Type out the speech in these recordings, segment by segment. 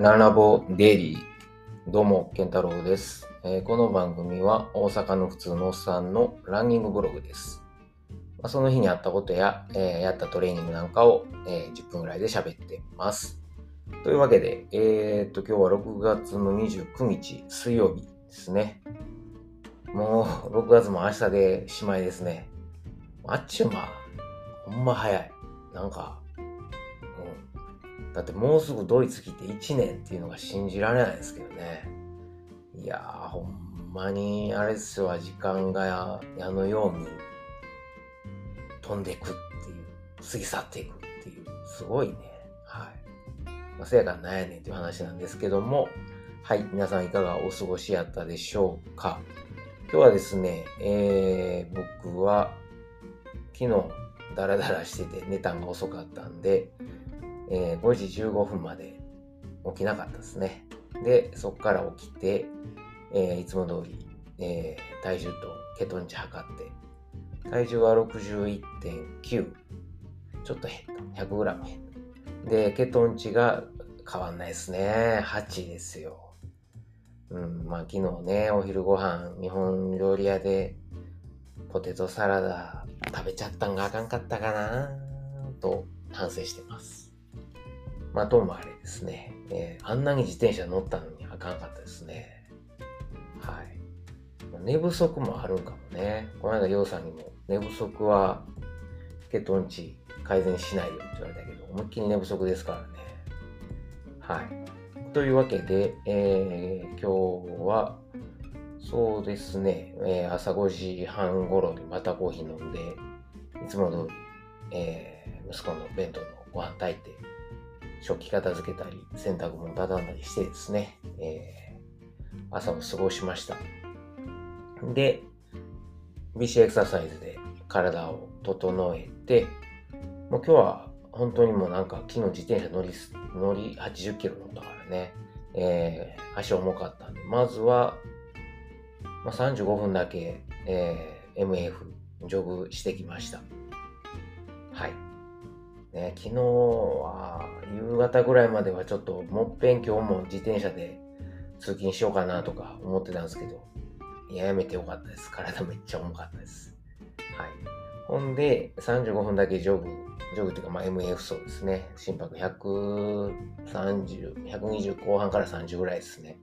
ランラボデイリー。どうも、ケンタロウです、えーこの番組は大阪の普通のおっさんのランニングブログです。まあ、その日にあったことや、えーやったトレーニングなんかを、えー10分ぐらいで喋ってます。というわけで、えーっと、今日は6月の29日水曜日ですね。もう6月も明日でしまいですね。あっちゅうま、ほんま早い。なんか、だってもうすぐドイツ来て1年っていうのが信じられないですけどね。いやー、ほんまに、あれですよ、時間が矢のように飛んでいくっていう、過ぎ去っていくっていう、すごいね。はい。まあ、せやからなんやねんっていう話なんですけども、はい、皆さんいかがお過ごしやったでしょうか。今日はですね、えー、僕は昨日ダラダラしてて寝たんが遅かったんで、えー5時15分まで起きなかったですね。で、そこから起きて、えーいつも通り、えー体重とケトン値測って、体重は61.9、ちょっと減った。100g 減った。で、ケトン値が変わんないですね。8ですよ。うん、まあ昨日ね、お昼ご飯、日本料理屋でポテトサラダ食べちゃったんがあかんかったかなと反省してます。まあともあれですね、えーあんなに自転車乗ったのにあかんかったですね。はい。寝不足もあるんかもね。この間、ヨウさんにも寝不足はケトン値改善しないよって言われたけど、思いっきり寝不足ですからね。はい。というわけで、えー今日は、そうですね、えー朝5時半頃にまたコーヒー飲んで、いつも通り、えー息子の弁当のご飯炊いて、食器片付けたり、洗濯物畳んだりしてですね、えー朝を過ごしました。で、BC エクササイズで体を整えて、もう今日は本当にもうなんか昨日自転車乗り、乗り80キロ乗ったからね、えー足重かったんで、まずは、まあ、35分だけ、えー MF ジョグしてきました。ね、昨日は夕方ぐらいまではちょっともっぺん今日も自転車で通勤しようかなとか思ってたんですけど、いや、やめてよかったです。体めっちゃ重かったです。はい。ほんで、35分だけジョグ、ジョグっていうか、まあ、MF 走ですね。心拍130、120後半から30ぐらいですね。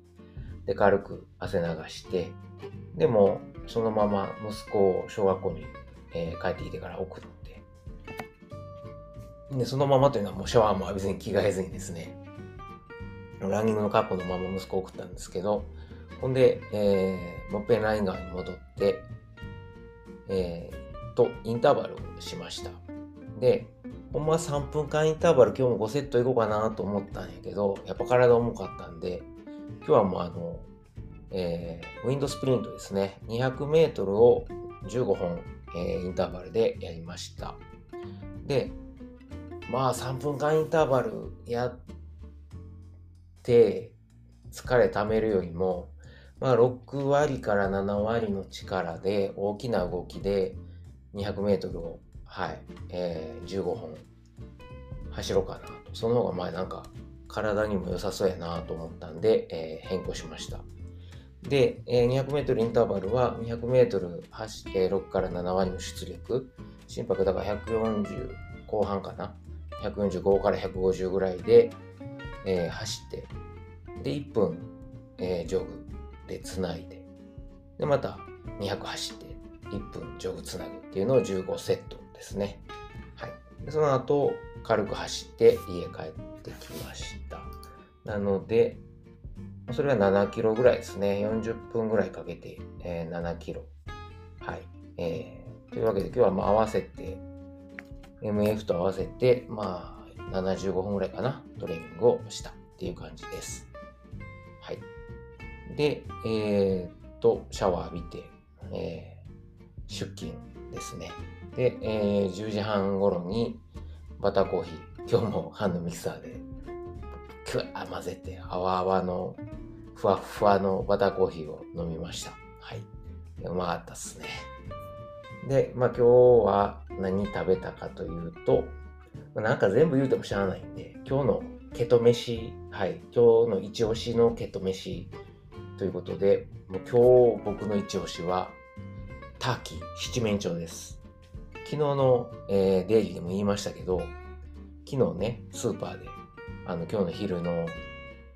で、軽く汗流して、でも、そのまま息子を小学校に、えー帰ってきてから送っ、で、そのままというのはもうシャワーも浴びずに着替えずにですね、ランニングの格好のまま息子を送ったんですけど、ほんで、えーもっぺんライン側に戻って、えーと、インターバルをしました。で、ほんまは3分間インターバル今日も5セットいこうかなと思ったんやけど、やっぱ体重かったんで、今日はもうあの、えーウィンドスプリントですね。200メートルを15本、えーインターバルでやりました。で、まあ3分間インターバルやって疲れためるよりも、まあ6割から7割の力で大きな動きで200メートルを、はい、えー15本走ろうかなと。その方がまあなんか体にも良さそうやなと思ったんで、えー変更しました。で、えー 200m インターバルは 200m 走って6から7割の出力。心拍だから140後半かな。145から150ぐらいで、えー走って、で、1分、えージョグでつないで、で、また200走って、1分ジョグつなぐっていうのを15セットですね。はい。でその後、軽く走って家帰ってきました。なので、それは7キロぐらいですね。40分ぐらいかけて、えー7キロ。はい。えーというわけで今日はまあ合わせて、MF と合わせて、まあ75分ぐらいかな、トレーニングをしたっていう感じです。はい。で、えーっと、シャワー浴びて、えー出勤ですね。で、えー10時半頃にバターコーヒー、今日もハンドミキサーで、くわ混ぜて、泡々のふわふわのバターコーヒーを飲みました。はい。うまかったっすね。で、まあ今日は何食べたかというと、まなんか全部言うてもしゃあないんで、今日のケト飯、はい、今日の一押しのケト飯ということで、もう今日僕の一押しは、ターキー七面鳥です。昨日の、えー、デイリーでも言いましたけど、昨日ね、スーパーで、あの、今日の昼の、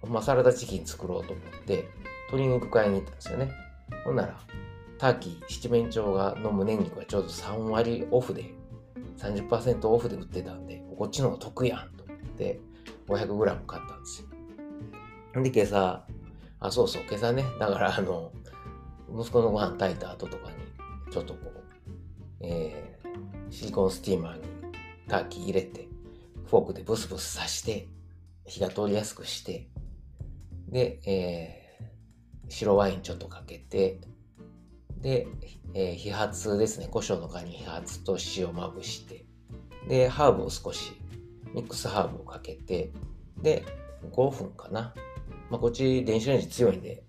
まあ、サラダチキン作ろうと思って、鶏肉買いに行ったんですよね。ほんなら、ターキー七面鳥がの胸肉はちょうど3割オフで、30%オフで売ってたんで、こっちの方が得やんと思って、500g 買ったんですよ。で、今朝、あ、そうそう、今朝ね、だからあの、息子のご飯炊いた後とかに、ちょっとこう、えー、シリコンスティーマーにターキー入れて、フォークでブスブス刺して、火が通りやすくして、で、えー、白ワインちょっとかけて、で、えー、飛髪ですね。胡椒の皮に飛髪と塩まぶして、で、ハーブを少し、ミックスハーブをかけて、で、5分かな。まあ、こっち電子レンジ強いんで、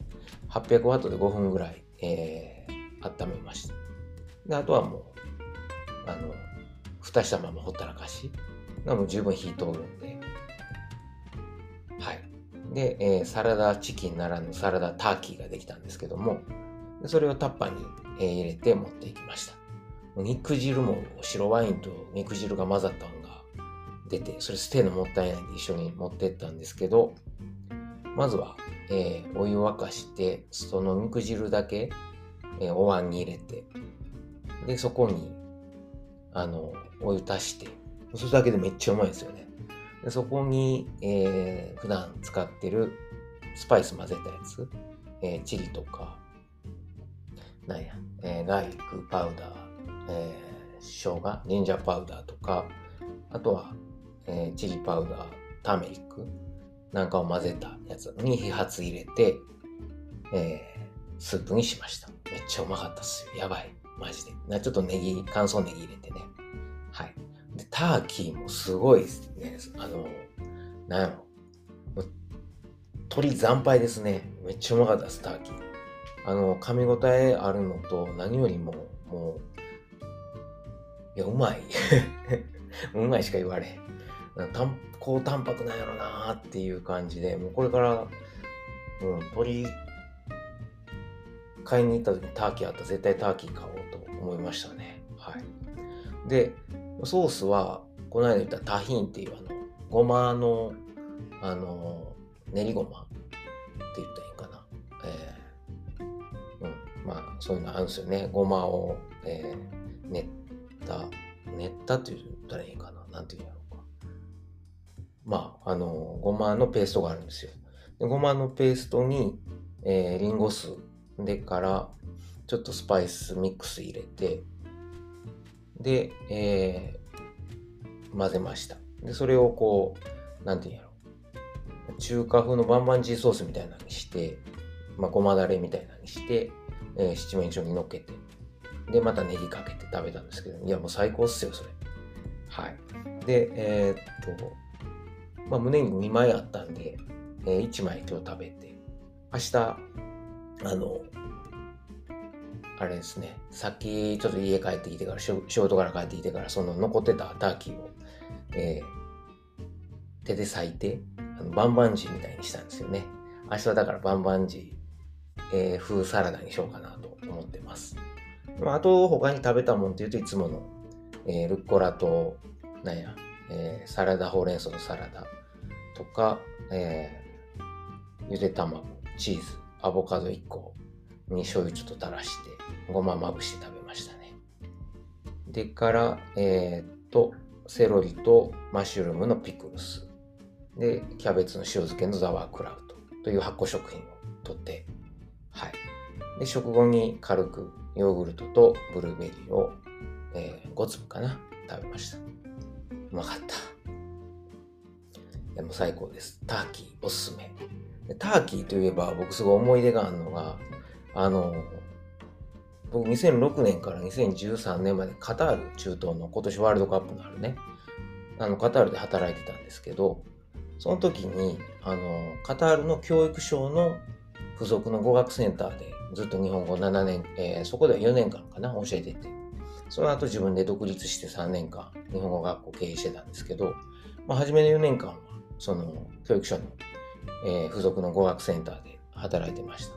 800ワットで5分ぐらい、えー、温めました。で、あとはもう、あの、蓋したままほったらかしがもう十分火通るんで、はい。で、えー、サラダチキンならぬサラダターキーができたんですけども、それをタッパーに、入れて持っていきました。肉汁も白ワインと肉汁が混ざったのが出て、それ捨てるのもったいないんで一緒に持ってったんですけど、まずは、えー、お湯を沸かして、その肉汁だけ、えー、お椀に入れて、で、そこに、あの、お湯足して、それだけでめっちゃうまいですよね。でそこに、えー、普段使ってるスパイス混ぜたやつ、えー、チリとか、なんや、えー、ガーリックパウダー、えー、生姜、ジンジャーパウダーとか、あとは、えー、チリパウダー、ターメリック？なんかを混ぜたやつに飛髪入れて、えー、スープにしました。めっちゃうまかったっすよ。やばい。マジで。なちょっとネギ、乾燥ネギ入れてね。はい。で、ターキーもすごいですね。あの、なんやろ。鶏惨敗ですね。めっちゃうまかったです、ターキー。あの、噛み応えあるのと、何よりも、もう、いや、うまい。うまいしか言われへん。たん高タンパクなんやろなっていう感じで、もうこれから、うん、鶏買いに行った時にターキーあったら絶対ターキー買おうと思いましたね。はい。で、ソースは、この間言ったタヒンっていうあの、ごまの、あの、練りごまって言ったらそういうのあるんですよね。ごまを、えー、練った、練ったって言ったらいいかな。なんて言うんやろうか。まあ、あの、ごまのペーストがあるんですよ。でごまのペーストに、えー、リンゴ酢でから、ちょっとスパイスミックス入れて、で、えー、混ぜました。で、それをこう、なんていうんやろう。中華風のバンバンジーソースみたいなのにして、まあ、ごまだれみたいなのにして、えー、七面鳥に乗っけて、で、またネギかけて食べたんですけど、いや、もう最高っすよ、それ。はい。で、えー、っと、まあ、胸肉2枚あったんで、えー、1枚今日食べて、明日、あの、あれですね、さっきちょっと家帰ってきてから、仕事から帰ってきてから、その残ってたターキーを、えー、手で裂いて、あのバンバンジーみたいにしたんですよね。明日だからバンバンジー、えー、風サラダにしようかなと思ってます。まあ、あと他に食べたもんっていうといつもの、えー、ルッコラと、なんや、えー、サラダほうれん草のサラダとか、えー、ゆで卵、チーズ、アボカド1個に醤油ちょっと垂らして、ごままぶして食べましたね。でから、えー、っと、セロリとマッシュルームのピクルス。で、キャベツの塩漬けのザワークラウトという発酵食品をとって、はい。で、食後に軽くヨーグルトとブルーベリーを、えー、5粒かな、食べました。うまかった。でも最高です。ターキーおすすめ。ターキーといえば僕すごい思い出があるのが、あの、僕2006年から2013年までカタール中東の今年ワールドカップのあるね、あのカタールで働いてたんですけど、その時に、あの、カタールの教育省の付属の語学センターでずっと日本語7年、えー、そこでは4年間かな、教えてて、その後自分で独立して3年間日本語学校経営してたんですけど、まあ、初めの4年間はその教育所の、えー、付属の語学センターで働いてました。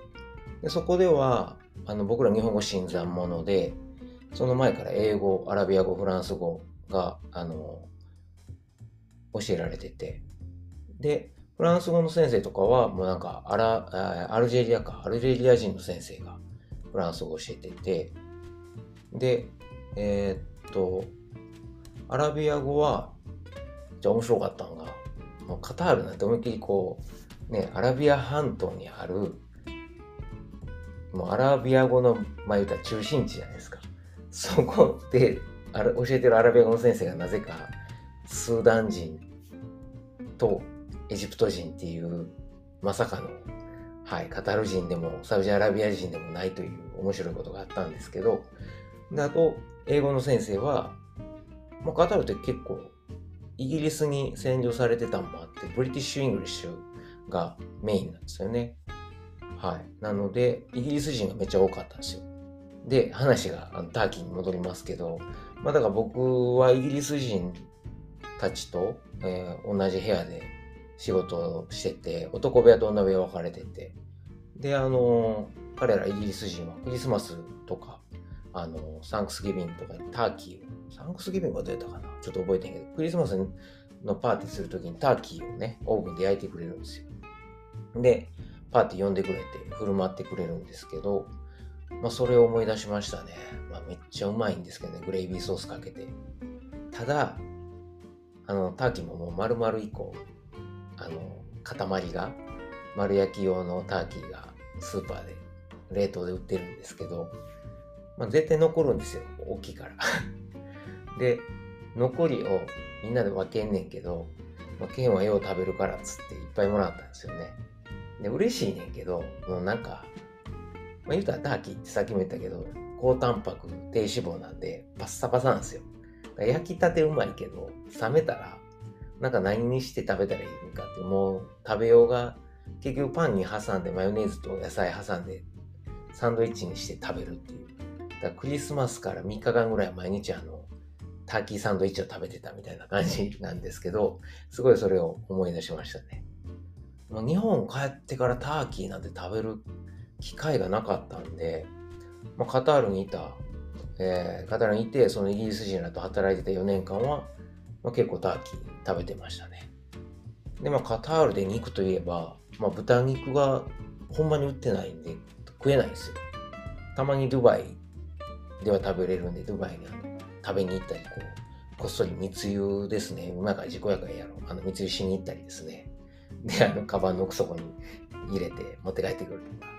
でそこではあの僕ら日本語新参者でその前から英語アラビア語フランス語があの教えられててでフランス語の先生とかはもうなんかアラアルジェリアかアルジェリア人の先生がフランス語を教えててでえー、っとアラビア語はじゃあ面白かったのがもうカタールなんて思いっきりこうねアラビア半島にあるもうアラビア語の、まあ言うたら中心地じゃないですか。そこであ教えてるアラビア語の先生がなぜかスーダン人とエジプト人っていうまさかの、はい、カタール人でもサウジアラビア人でもないという面白いことがあったんですけど、であと、英語の先生は、まあ、カタールって結構イギリスに占領されてたのもあって、ブリティッシュ・イングリッシュがメインなんですよね。はい。なので、イギリス人がめっちゃ多かったんですよ。で、話がターキーに戻りますけど、まあだから僕はイギリス人たちと、えー、同じ部屋で仕事をしてて、男部屋と女部屋分かれてて、で、あの、彼らイギリス人はクリスマスとか、あの、サンクスギビングとかターキーを、サンクスギビングはどうやったかな？ちょっと覚えてんけど、クリスマスのパーティーするときにターキーをね、オーブンで焼いてくれるんですよ。で、パーティー呼んでくれて振る舞ってくれるんですけど、まあ、それを思い出しましたね。まあ、めっちゃうまいんですけどね、グレイビーソースかけて。ただ、あの、ターキーももう丸々1個、あの、塊が、丸焼き用のターキーがスーパーで冷凍で売ってるんですけど、まあ、絶対残るんですよ。大きいから。で、残りをみんなで分けんねんけど、まあ、ケンはよう食べるからっつっていっぱいもらったんですよね。で、嬉しいねんけど、もうなんか、まあ、言うたらターキーってさっきも言ったけど、高タンパク、低脂肪なんで、パッサパサなんですよ。焼きたてうまいけど、冷めたら、なんか何にして食べたらいいのかって、もう食べようが、結局パンに挟んで、マヨネーズと野菜挟んで、サンドイッチにして食べるっていう。だクリスマスから3日間ぐらい毎日あの、ターキーサンドイッチを食べてたみたいな感じなんですけど、すごいそれを思い出しましたね。もう日本帰ってからターキーなんて食べる機会がなかったんで、まあ、カタールにいた、えー、カタールにいて、そのイギリス人らと働いてた4年間は、まあ、結構ターキー食べてましたね。で、まあ、カタールで肉といえば、まあ、豚肉がほんまに売ってないんで、食えないんですよ。たまにドバイでは食べれるんで、ドバイに食べに行ったり、こう、こっそり密輸ですね。うまから自己やからやろう。あの、密輸しに行ったりですね。で、あの、カバンの奥底に入れて持って帰ってくるとか。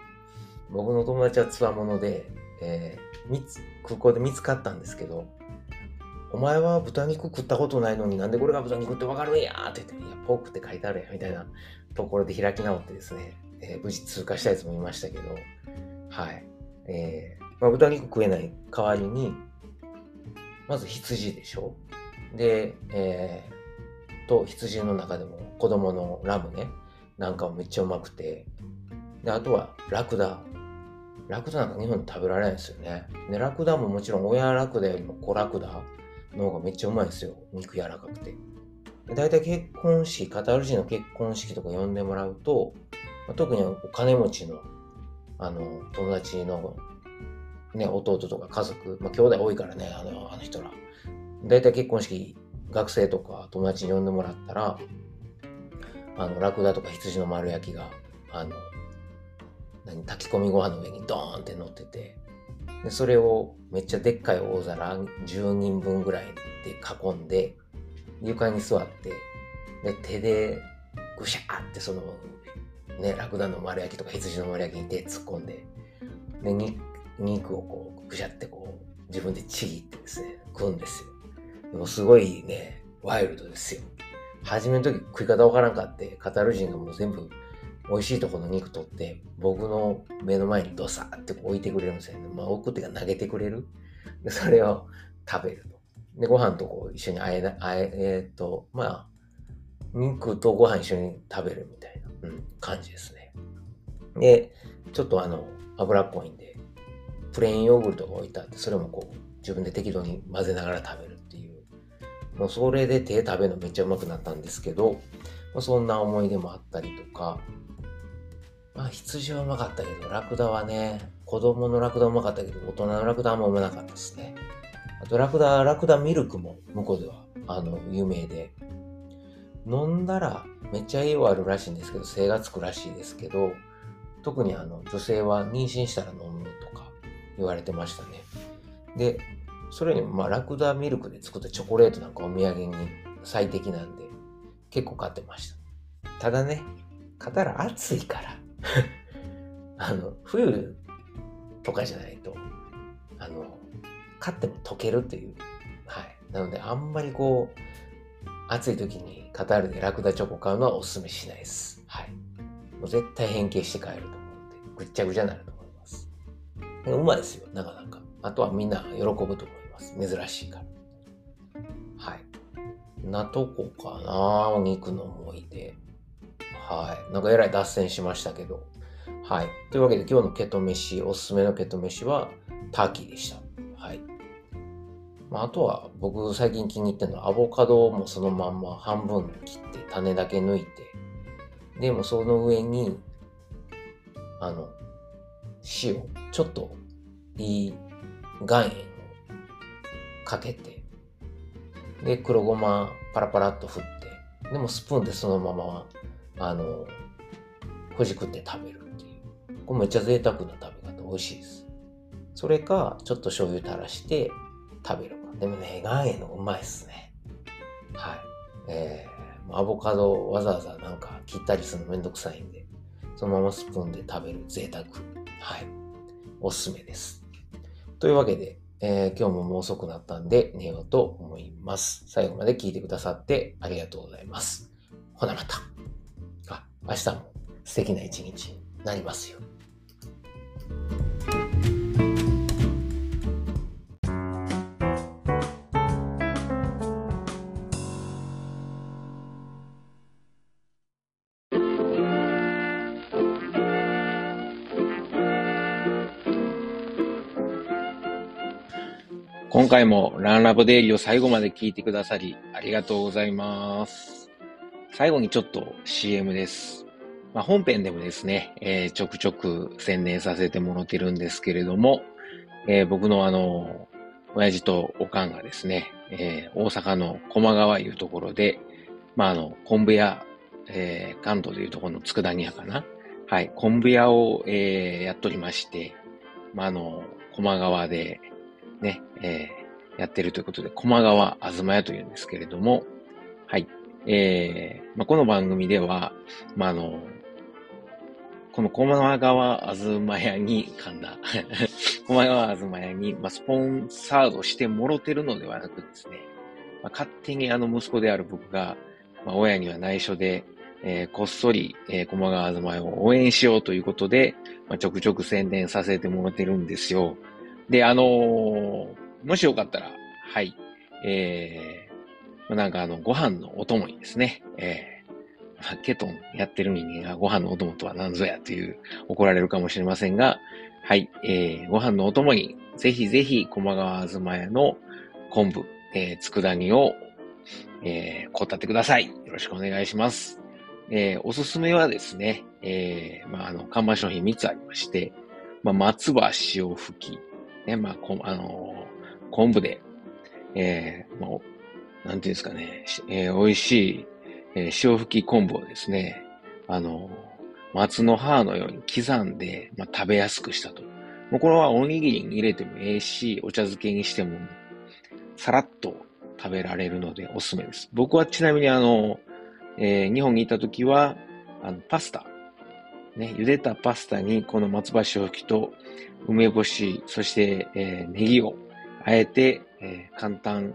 僕の友達はつわもので、えー、空港で見つかったんですけど、お前は豚肉食ったことないのになんでこれが豚肉ってわかるんやって言って、いや、ポークって書いてあるやんみたいなところで開き直ってですね、えー、無事通過したやつもいましたけど、はい。えー、まあ、豚肉食えない代わりに、まず羊でしょで、えー、と、羊の中でも子供のラムね、なんかもめっちゃうまくて、で、あとはラクダ。ラクダなんか日本で食べられないんですよね。で、ラクダももちろん親ラクダよりも子ラクダの方がめっちゃうまいんですよ。肉柔らかくて。大体結婚式、カタール人の結婚式とか呼んでもらうと、ま、特にお金持ちの、あの、友達の、ね、弟とか家族、まあ、兄弟多いからね、あの、あの人ら。大体結婚式、学生とか友達に呼んでもらったら、あの、ラクダとか羊の丸焼きが、あの、何、炊き込みご飯の上にドーンって乗ってて、でそれをめっちゃでっかい大皿10人分ぐらいで囲んで、床に座って、で、手でぐしゃーってその、ね、ラクダの丸焼きとか羊の丸焼きに手突っ込んで、で、肉をこう、ぐしゃってこう、自分でちぎってですね、食うんですよ。でもすごいね、ワイルドですよ。初めの時食い方わからんかって、カタール人がもう全部美味しいとこの肉取って、僕の目の前にドサーって置いてくれるんですよね。まあ置くっていうか投げてくれる。で、それを食べると。で、ご飯とこう一緒にあえ、あえ、えー、っと、まあ、肉とご飯一緒に食べるみたいな、うん、感じですね。で、ちょっとあの、油っぽいんで、プレーンヨーグルトが置いてあって、それもこう、自分で適度に混ぜながら食べるっていう。もうそれで手食べるのめっちゃうまくなったんですけど、まあ、そんな思い出もあったりとか、まあ羊はうまかったけど、ラクダはね、子供のラクダうまかったけど、大人のラクダはもううまなかったですね。あとラクダ、ラクダミルクも向こうでは、あの、有名で、飲んだらめっちゃ栄養あるらしいんですけど、精がつくらしいですけど、特にあの、女性は妊娠したら飲むとか言われてましたね。で、それにもまあラクダミルクで作ったチョコレートなんかお土産に最適なんで、結構買ってました。ただね、買ったら暑いから あの、冬とかじゃないと、あの、買っても溶けるっていう。はい。なので、あんまりこう、暑い時にカタールでラクダチョコ買うのはお勧めしないです。はい。もう絶対変形して帰ると思うんで、ぐっちゃぐちゃになると思います。うまいですよ、なかなか。あとはみんな喜ぶと思います。珍しいから。はい。なとこかなお肉の思い出。はい。なんかえらい脱線しましたけど。はい。というわけで今日のケト飯、おすすめのケト飯はターキーでした。はい。まあ、あとは僕最近気に入ってるのはアボカドもそのまんま半分切って種だけ抜いて、でもその上に、あの、塩、ちょっといい岩塩をかけて、で、黒ごまパラパラっと振って、でもスプーンでそのまま、あの、ほじくって食べるっていう。これめっちゃ贅沢な食べ方、美味しいです。それか、ちょっと醤油垂らして食べるか。でもね、岩塩のうまいっすね。はい。えー、アボカドわざわざなんか切ったりするのめんどくさいんで、そのままスプーンで食べる贅沢。はい。おすすめです。というわけで、えー、今日ももう遅くなったんで寝ようと思います。最後まで聞いてくださってありがとうございます。ほなまた。明日も素敵な一日になりますよ。今回もランラボデイリーを最後まで聞いてくださりありがとうございます。最後にちょっと CM です。まあ、本編でもですね、えー、ちょくちょく宣伝させてもらってるんですけれども、えー、僕のあの、親父とおかんがですね、えー、大阪の駒川いうところで、まあ、あの、昆布屋、えー、関東でいうところの佃煮屋かな。はい、昆布屋を、えー、やっとりまして、まあ、あの、駒川で、ね、えー、やってるということで、駒川あずま屋というんですけれども、はい。えー、まあ、この番組では、まあ、あの、この駒川あずま屋に、噛んだ、駒川あずま屋に、まあ、スポンサードしてもろてるのではなくですね、まあ、勝手にあの息子である僕が、まあ、親には内緒で、えー、こっそり、えー、駒川あずま屋を応援しようということで、まあ、ちょくちょく宣伝させてもらってるんですよ。で、あのー、もしよかったら、はい、えー、なんかあの、ご飯のお供にですね、えー、ケトンやってる人間がご飯のお供とは何ぞやという怒られるかもしれませんが、はい、えー、ご飯のお供に、ぜひぜひ、駒川あずま屋の昆布、えー、佃煮を、えー、こたってください。よろしくお願いします。えー、おすすめはですね、えー、まあ、あの、看板商品3つありまして、まあ、松葉塩吹き、ね、まあ、こあのー、昆布で、えー、まあ、なんていうんですかね、えー、美味しい、えー、塩吹き昆布をですね、あの、松の葉のように刻んで、まあ、食べやすくしたと。もうこれはおにぎりに入れてもええし、お茶漬けにしても、さらっと食べられるのでおすすめです。僕はちなみにあの、えー、日本にいた時は、あの、パスタ。ね、茹でたパスタにこの松葉塩吹きと梅干し、そして、えー、ネギをあえて、えー、簡単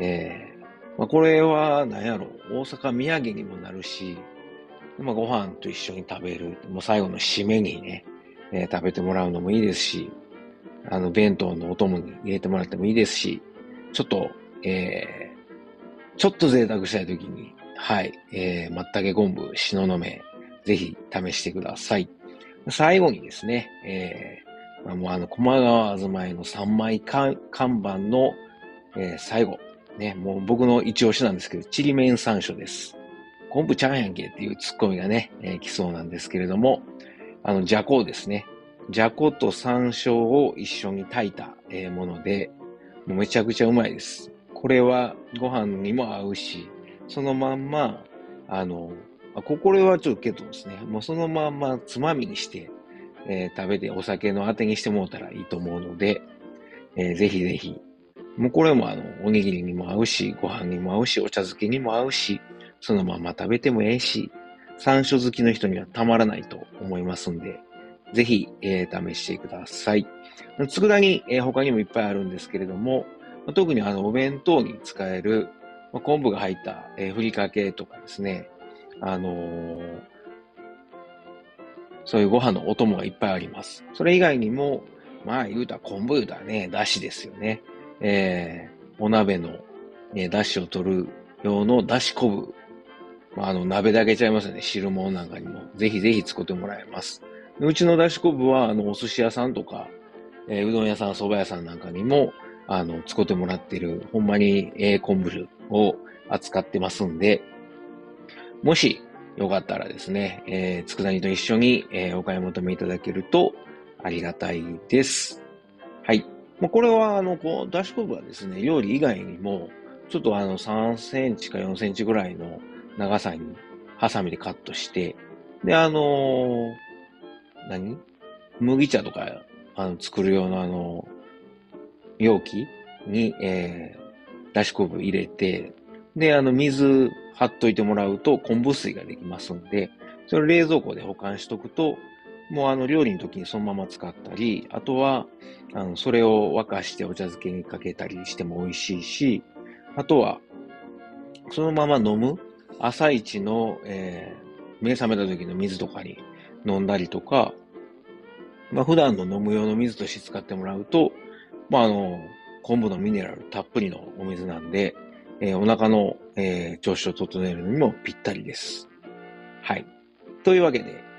えー、まあ、これは何やろ、大阪土産にもなるし、まあ、ご飯と一緒に食べる。もう最後の締めにね、えー、食べてもらうのもいいですし、あの、弁当のお供に入れてもらってもいいですし、ちょっと、えー、ちょっと贅沢したい時に、はい、えー、まったけ昆布、しののめ、ぜひ試してください。最後にですね、えー、まあ、もうあの、駒川あずまいの3枚看板の、えー、最後、ね、もう僕の一押しなんですけど、ちりめん山椒です。昆布ちゃんやんけっていうツッコミがね、えー、来そうなんですけれども、あの、じゃこですね。じゃこと山椒を一緒に炊いた、えー、もので、もうめちゃくちゃうまいです。これはご飯にも合うし、そのまんま、あの、あこれはちょっとけどですね、もうそのまんまつまみにして、えー、食べてお酒のあてにしてもらったらいいと思うので、えー、ぜひぜひ、もうこれもあの、おにぎりにも合うし、ご飯にも合うし、お茶漬けにも合うし、そのまま食べてもええし、山椒好きの人にはたまらないと思いますんで、ぜひ、えー、試してください。佃煮、えー、他にもいっぱいあるんですけれども、特にあの、お弁当に使える、まあ、昆布が入った、えー、ふりかけとかですね、あのー、そういうご飯のお供がいっぱいあります。それ以外にも、まあ言うたら昆布言うたらね、だしですよね。えー、お鍋の、ね、だしを取る用のだし昆布。まあ、あの、鍋だけちゃいますよね。汁物なんかにも。ぜひぜひ作ってもらえます。うちのだし昆布は、あの、お寿司屋さんとか、えー、うどん屋さん、蕎麦屋さんなんかにも、あの、使ってもらってる、ほんまに、えー、昆布を扱ってますんで、もし、よかったらですね、えー、佃煮と一緒に、えー、お買い求めいただけるとありがたいです。はい。もうこれは、あの、こう、だし昆布はですね、料理以外にも、ちょっとあの、3センチか4センチぐらいの長さに、ハサミでカットして、で、あのー、何？麦茶とか、あの、作る用のあの、容器に、えー、だし昆布入れて、で、あの、水張っといてもらうと昆布水ができますんで、それを冷蔵庫で保管しとくと、もうあの料理の時にそのまま使ったり、あとは、あの、それを沸かしてお茶漬けにかけたりしても美味しいし、あとは、そのまま飲む朝一の、えー、目覚めた時の水とかに飲んだりとか、まあ普段の飲む用の水として使ってもらうと、まああの、昆布のミネラルたっぷりのお水なんで、えー、お腹の、えー、調子を整えるのにもぴったりです。はい。というわけで、